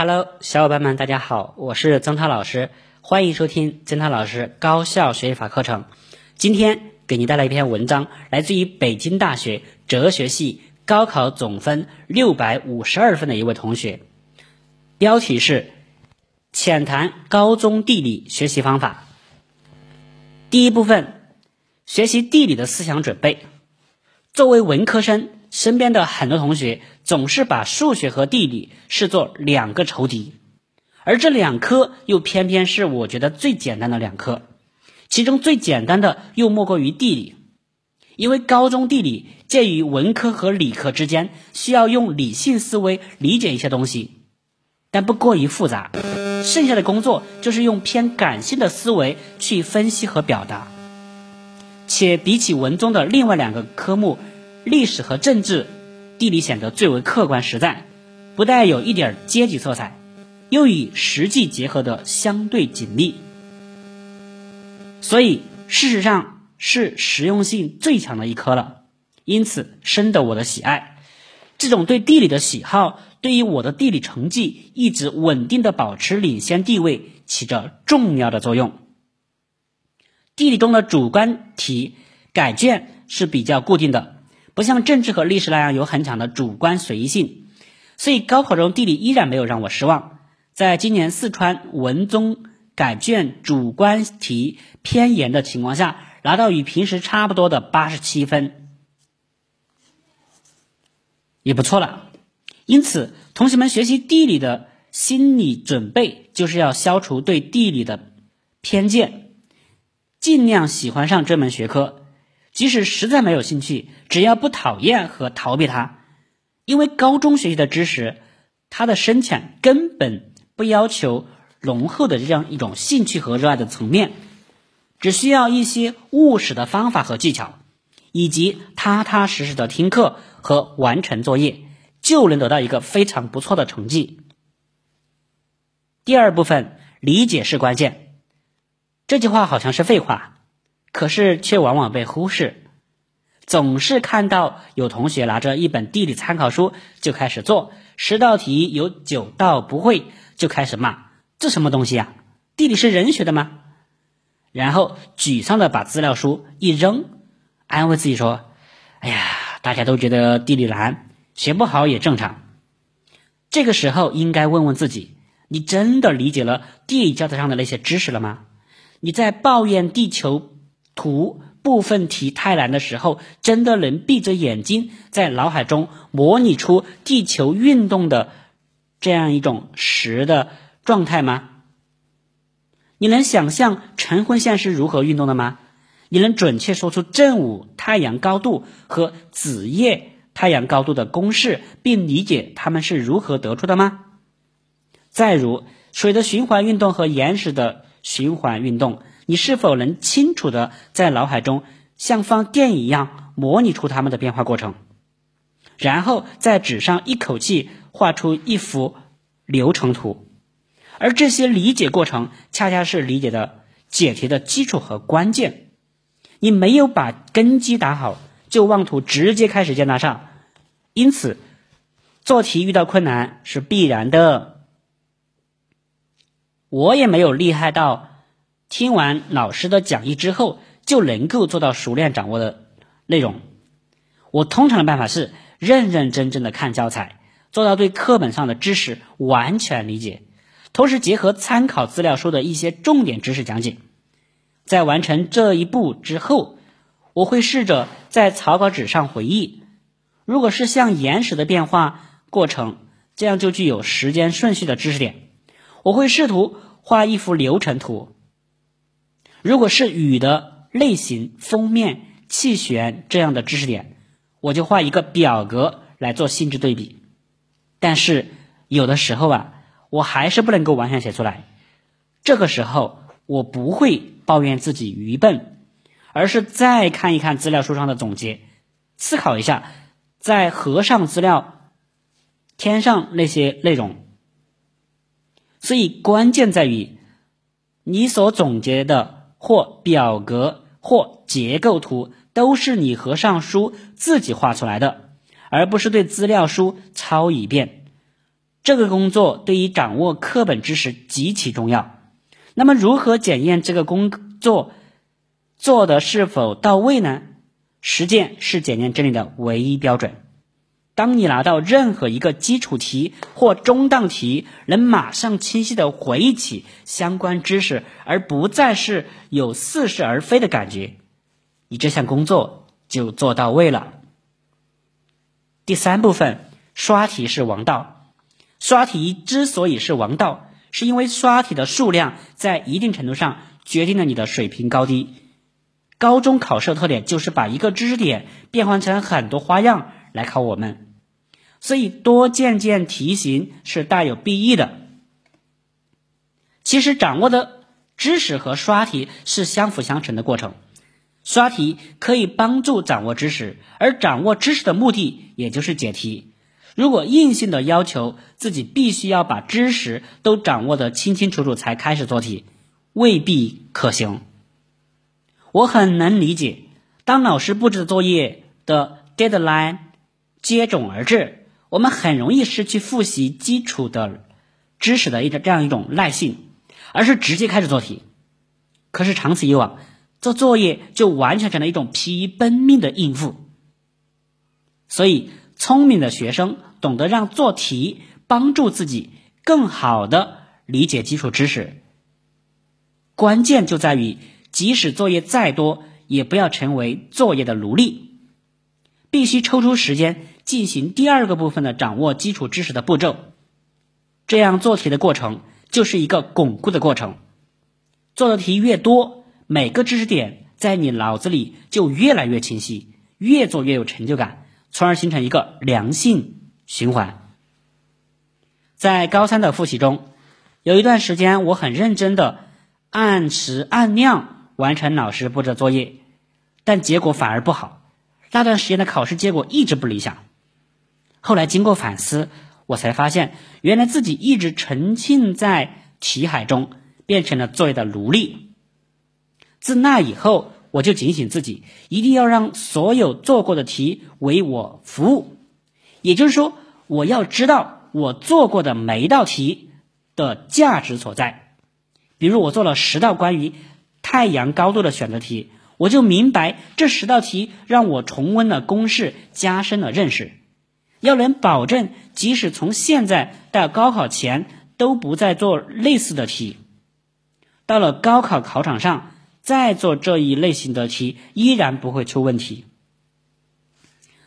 Hello，小伙伴们，大家好，我是曾涛老师，欢迎收听曾涛老师高效学习法课程。今天给您带来一篇文章，来自于北京大学哲学系高考总分六百五十二分的一位同学，标题是“浅谈高中地理学习方法”。第一部分，学习地理的思想准备。作为文科生。身边的很多同学总是把数学和地理视作两个仇敌，而这两科又偏偏是我觉得最简单的两科，其中最简单的又莫过于地理，因为高中地理介于文科和理科之间，需要用理性思维理解一些东西，但不过于复杂，剩下的工作就是用偏感性的思维去分析和表达，且比起文中的另外两个科目。历史和政治，地理显得最为客观实在，不带有一点阶级色彩，又与实际结合的相对紧密，所以事实上是实用性最强的一科了，因此深得我的喜爱。这种对地理的喜好，对于我的地理成绩一直稳定的保持领先地位起着重要的作用。地理中的主观题改卷是比较固定的。不像政治和历史那样有很强的主观随意性，所以高考中地理依然没有让我失望。在今年四川文综改卷主观题偏严的情况下，拿到与平时差不多的八十七分，也不错了。因此，同学们学习地理的心理准备就是要消除对地理的偏见，尽量喜欢上这门学科。即使实在没有兴趣，只要不讨厌和逃避它，因为高中学习的知识，它的深浅根本不要求浓厚的这样一种兴趣和热爱的层面，只需要一些务实的方法和技巧，以及踏踏实实的听课和完成作业，就能得到一个非常不错的成绩。第二部分，理解是关键。这句话好像是废话。可是却往往被忽视，总是看到有同学拿着一本地理参考书就开始做，十道题有九道不会就开始骂，这什么东西呀？地理是人学的吗？然后沮丧的把资料书一扔，安慰自己说：“哎呀，大家都觉得地理难，学不好也正常。”这个时候应该问问自己：你真的理解了地理教材上的那些知识了吗？你在抱怨地球？图部分题太难的时候，真的能闭着眼睛在脑海中模拟出地球运动的这样一种实的状态吗？你能想象晨昏线是如何运动的吗？你能准确说出正午太阳高度和子夜太阳高度的公式，并理解它们是如何得出的吗？再如水的循环运动和岩石的循环运动。你是否能清楚的在脑海中像放电影一样模拟出它们的变化过程，然后在纸上一口气画出一幅流程图？而这些理解过程恰恰是理解的解题的基础和关键。你没有把根基打好，就妄图直接开始建大厦，因此做题遇到困难是必然的。我也没有厉害到。听完老师的讲义之后，就能够做到熟练掌握的内容。我通常的办法是认认真真的看教材，做到对课本上的知识完全理解，同时结合参考资料书的一些重点知识讲解。在完成这一步之后，我会试着在草稿纸上回忆。如果是像岩石的变化过程这样就具有时间顺序的知识点，我会试图画一幅流程图。如果是雨的类型、封面、气旋这样的知识点，我就画一个表格来做性质对比。但是有的时候啊，我还是不能够完全写出来。这个时候，我不会抱怨自己愚笨，而是再看一看资料书上的总结，思考一下，再合上资料，添上那些内容。所以关键在于你所总结的。或表格或结构图都是你合上书自己画出来的，而不是对资料书抄一遍。这个工作对于掌握课本知识极其重要。那么，如何检验这个工作做的是否到位呢？实践是检验真理的唯一标准。当你拿到任何一个基础题或中档题，能马上清晰的回忆起相关知识，而不再是有似是而非的感觉，你这项工作就做到位了。第三部分，刷题是王道。刷题之所以是王道，是因为刷题的数量在一定程度上决定了你的水平高低。高中考试的特点就是把一个知识点变换成很多花样来考我们。所以多见见题型是大有裨益的。其实掌握的知识和刷题是相辅相成的过程，刷题可以帮助掌握知识，而掌握知识的目的也就是解题。如果硬性的要求自己必须要把知识都掌握的清清楚楚才开始做题，未必可行。我很能理解，当老师布置的作业的 deadline 接踵而至。我们很容易失去复习基础的知识的一个这样一种耐性，而是直接开始做题。可是长此以往，做作业就完全成了一种疲于奔命的应付。所以，聪明的学生懂得让做题帮助自己更好的理解基础知识。关键就在于，即使作业再多，也不要成为作业的奴隶，必须抽出时间。进行第二个部分的掌握基础知识的步骤，这样做题的过程就是一个巩固的过程。做的题越多，每个知识点在你脑子里就越来越清晰，越做越有成就感，从而形成一个良性循环。在高三的复习中，有一段时间我很认真的按时按量完成老师布置的作业，但结果反而不好。那段时间的考试结果一直不理想。后来经过反思，我才发现，原来自己一直沉浸在题海中，变成了作业的奴隶。自那以后，我就警醒自己，一定要让所有做过的题为我服务。也就是说，我要知道我做过的每一道题的价值所在。比如，我做了十道关于太阳高度的选择题，我就明白这十道题让我重温了公式，加深了认识。要能保证，即使从现在到高考前都不再做类似的题，到了高考考场上再做这一类型的题，依然不会出问题。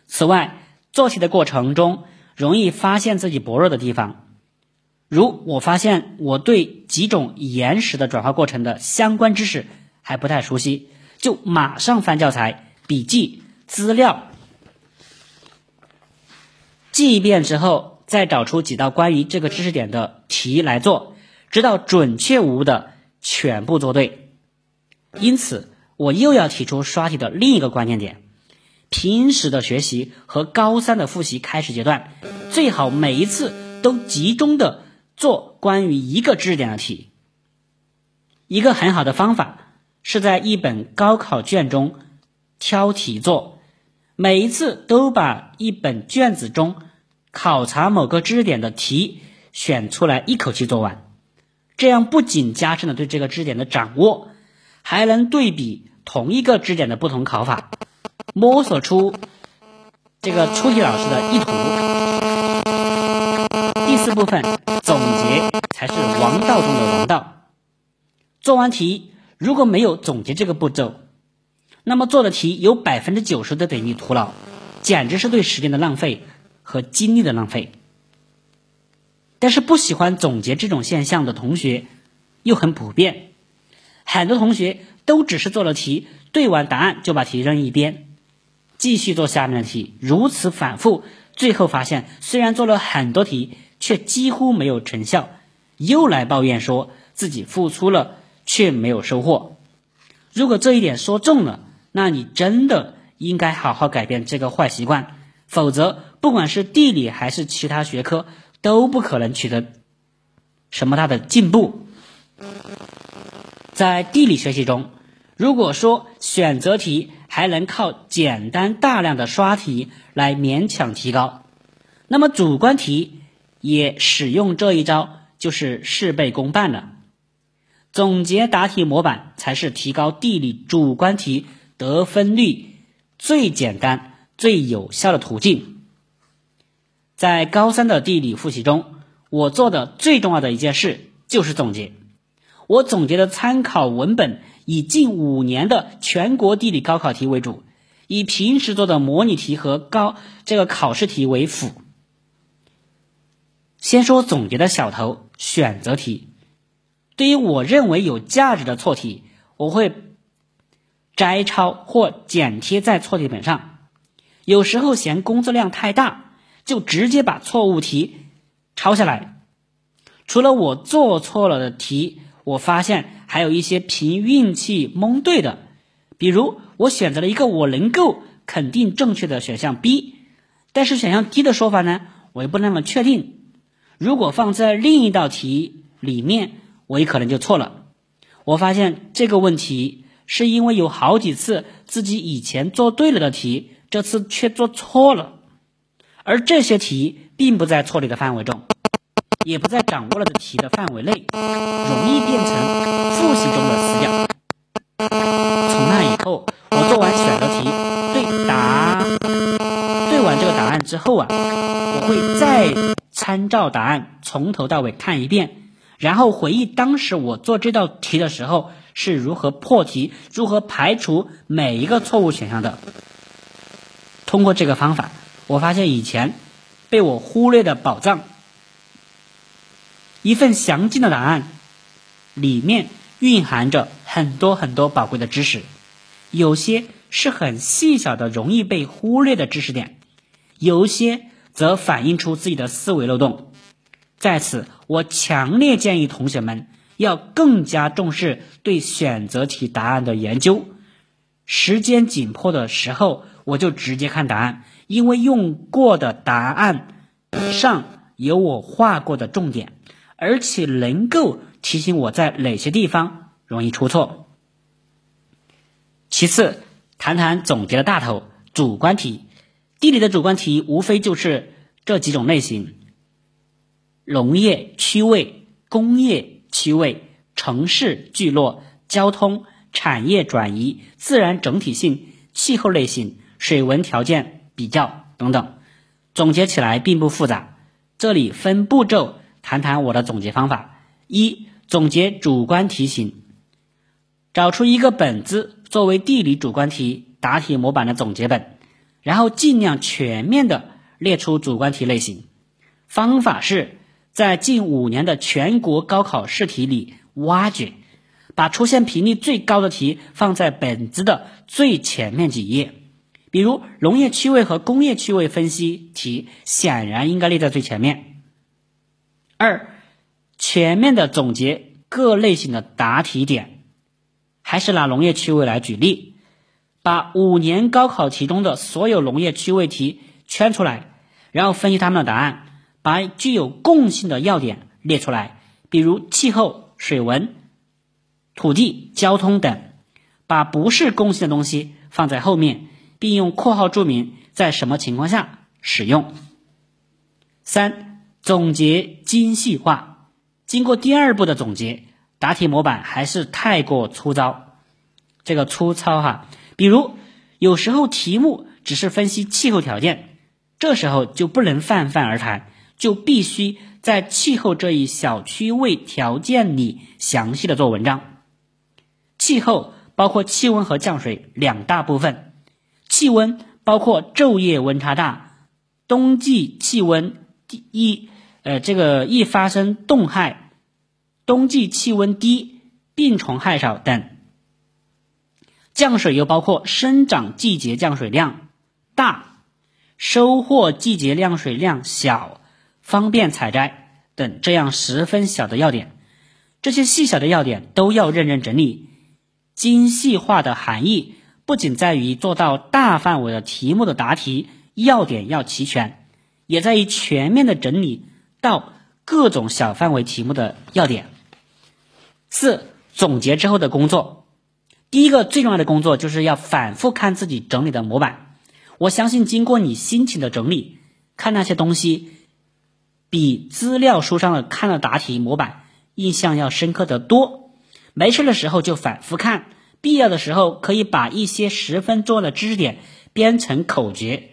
此外，做题的过程中容易发现自己薄弱的地方，如我发现我对几种岩石的转化过程的相关知识还不太熟悉，就马上翻教材、笔记、资料。记一遍之后，再找出几道关于这个知识点的题来做，直到准确无误的全部做对。因此，我又要提出刷题的另一个关键点：平时的学习和高三的复习开始阶段，最好每一次都集中的做关于一个知识点的题。一个很好的方法是在一本高考卷中挑题做。每一次都把一本卷子中考察某个知识点的题选出来，一口气做完。这样不仅加深了对这个知识点的掌握，还能对比同一个知识点的不同考法，摸索出这个出题老师的意图。第四部分总结才是王道中的王道。做完题如果没有总结这个步骤。那么做的题有百分之九十都等于徒劳，简直是对时间的浪费和精力的浪费。但是不喜欢总结这种现象的同学又很普遍，很多同学都只是做了题，对完答案就把题扔一边，继续做下面的题，如此反复，最后发现虽然做了很多题，却几乎没有成效，又来抱怨说自己付出了却没有收获。如果这一点说中了，那你真的应该好好改变这个坏习惯，否则不管是地理还是其他学科，都不可能取得什么大的进步。在地理学习中，如果说选择题还能靠简单大量的刷题来勉强提高，那么主观题也使用这一招，就是事倍功半了。总结答题模板才是提高地理主观题得分率最简单、最有效的途径。在高三的地理复习中，我做的最重要的一件事就是总结。我总结的参考文本以近五年的全国地理高考题为主，以平时做的模拟题和高这个考试题为辅。先说总结的小头，选择题。对于我认为有价值的错题，我会摘抄或剪贴在错题本上。有时候嫌工作量太大，就直接把错误题抄下来。除了我做错了的题，我发现还有一些凭运气蒙对的。比如我选择了一个我能够肯定正确的选项 B，但是选项 D 的说法呢，我也不那么确定。如果放在另一道题里面。我也可能就错了。我发现这个问题是因为有好几次自己以前做对了的题，这次却做错了，而这些题并不在错题的范围中，也不在掌握了的题的范围内，容易变成复习中的死角。从那以后，我做完选择题对答对完这个答案之后啊，我会再参照答案从头到尾看一遍。然后回忆当时我做这道题的时候是如何破题、如何排除每一个错误选项的。通过这个方法，我发现以前被我忽略的宝藏，一份详尽的答案里面蕴含着很多很多宝贵的知识，有些是很细小的、容易被忽略的知识点，有些则反映出自己的思维漏洞。在此，我强烈建议同学们要更加重视对选择题答案的研究。时间紧迫的时候，我就直接看答案，因为用过的答案上有我画过的重点，而且能够提醒我在哪些地方容易出错。其次，谈谈总结的大头——主观题。地理的主观题无非就是这几种类型。农业区位、工业区位、城市聚落、交通、产业转移、自然整体性、气候类型、水文条件比较等等，总结起来并不复杂。这里分步骤谈谈我的总结方法：一、总结主观题型，找出一个本子作为地理主观题答题模板的总结本，然后尽量全面的列出主观题类型。方法是。在近五年的全国高考试题里挖掘，把出现频率最高的题放在本子的最前面几页。比如农业区位和工业区位分析题，显然应该列在最前面。二，全面的总结各类型的答题点，还是拿农业区位来举例，把五年高考题中的所有农业区位题圈出来，然后分析他们的答案。把具有共性的要点列出来，比如气候、水文、土地、交通等；把不是共性的东西放在后面，并用括号注明在什么情况下使用。三、总结精细化。经过第二步的总结，答题模板还是太过粗糙。这个粗糙哈，比如有时候题目只是分析气候条件，这时候就不能泛泛而谈。就必须在气候这一小区位条件里详细的做文章。气候包括气温和降水两大部分。气温包括昼夜温差大，冬季气温一呃这个易发生冻害，冬季气温低，病虫害少等。降水又包括生长季节降水量大，收获季节降水量小。方便采摘等这样十分小的要点，这些细小的要点都要认真整理。精细化的含义不仅在于做到大范围的题目的答题要点要齐全，也在于全面的整理到各种小范围题目的要点。四、总结之后的工作，第一个最重要的工作就是要反复看自己整理的模板。我相信经过你辛勤的整理，看那些东西。比资料书上的看了答题模板印象要深刻的多。没事的时候就反复看，必要的时候可以把一些十分重要的知识点编成口诀，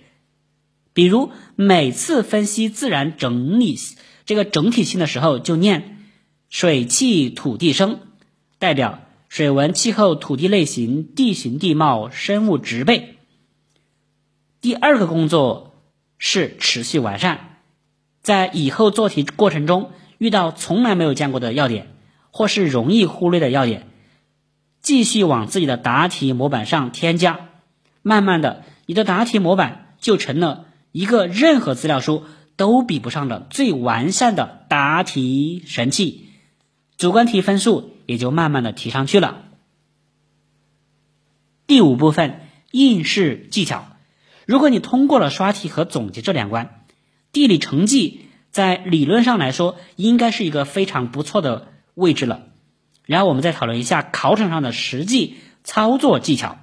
比如每次分析自然整理这个整体性的时候就念水气土地生，代表水文、气候、土地类型、地形地貌、生物植被。第二个工作是持续完善，在以后做题过程中遇到从来没有见过的要点，或是容易忽略的要点，继续往自己的答题模板上添加。慢慢的，你的答题模板就成了一个任何资料书都比不上的最完善的答题神器，主观题分数也就慢慢的提上去了。第五部分应试技巧。如果你通过了刷题和总结这两关，地理成绩在理论上来说应该是一个非常不错的位置了。然后我们再讨论一下考场上的实际操作技巧，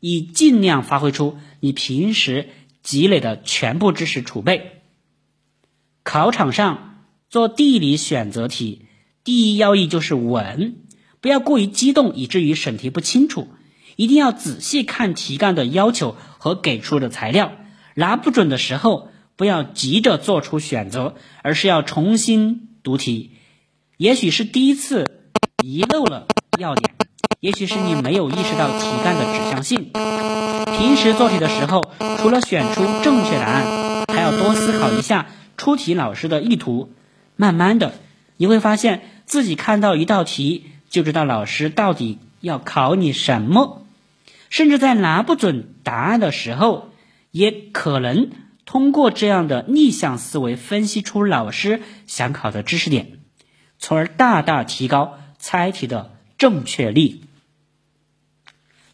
以尽量发挥出你平时积累的全部知识储备。考场上做地理选择题，第一要义就是稳，不要过于激动以至于审题不清楚。一定要仔细看题干的要求和给出的材料，拿不准的时候不要急着做出选择，而是要重新读题。也许是第一次遗漏了要点，也许是你没有意识到题干的指向性。平时做题的时候，除了选出正确答案，还要多思考一下出题老师的意图。慢慢的，你会发现自己看到一道题就知道老师到底要考你什么。甚至在拿不准答案的时候，也可能通过这样的逆向思维分析出老师想考的知识点，从而大大提高猜题的正确率。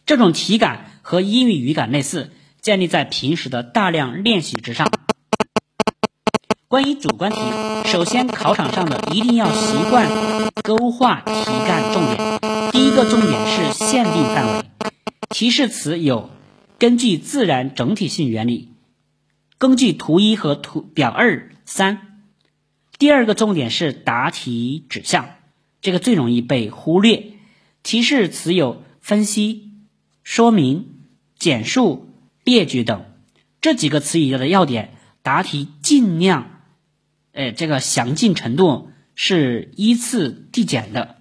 这种题感和英语语感类似，建立在平时的大量练习之上。关于主观题，首先考场上的一定要习惯勾画题干重点。第一个重点是限定范围。提示词有：根据自然整体性原理，根据图一和图表二三。第二个重点是答题指向，这个最容易被忽略。提示词有分析、说明、简述、列举等这几个词语的要点，答题尽量，呃，这个详尽程度是依次递减的。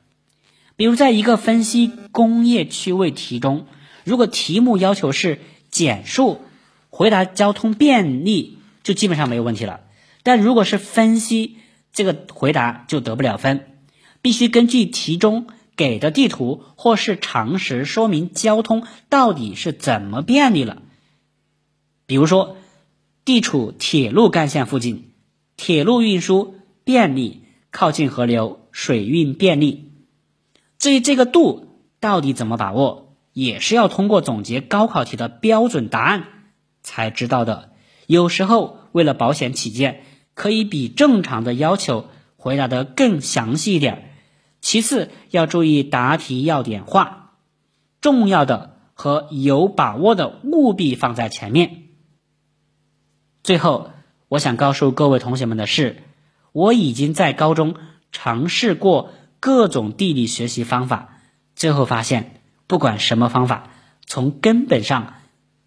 比如在一个分析工业区位题中。如果题目要求是简述回答交通便利，就基本上没有问题了。但如果是分析，这个回答就得不了分，必须根据题中给的地图或是常识说明交通到底是怎么便利了。比如说，地处铁路干线附近，铁路运输便利，靠近河流，水运便利。至于这个度到底怎么把握？也是要通过总结高考题的标准答案才知道的。有时候为了保险起见，可以比正常的要求回答的更详细一点。其次要注意答题要点化，重要的和有把握的务必放在前面。最后，我想告诉各位同学们的是，我已经在高中尝试过各种地理学习方法，最后发现。不管什么方法，从根本上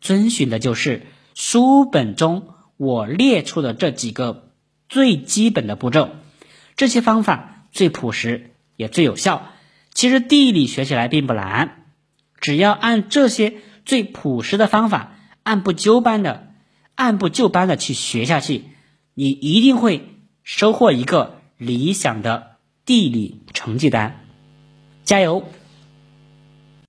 遵循的就是书本中我列出的这几个最基本的步骤。这些方法最朴实也最有效。其实地理学起来并不难，只要按这些最朴实的方法，按部就班的、按部就班的去学下去，你一定会收获一个理想的地理成绩单。加油！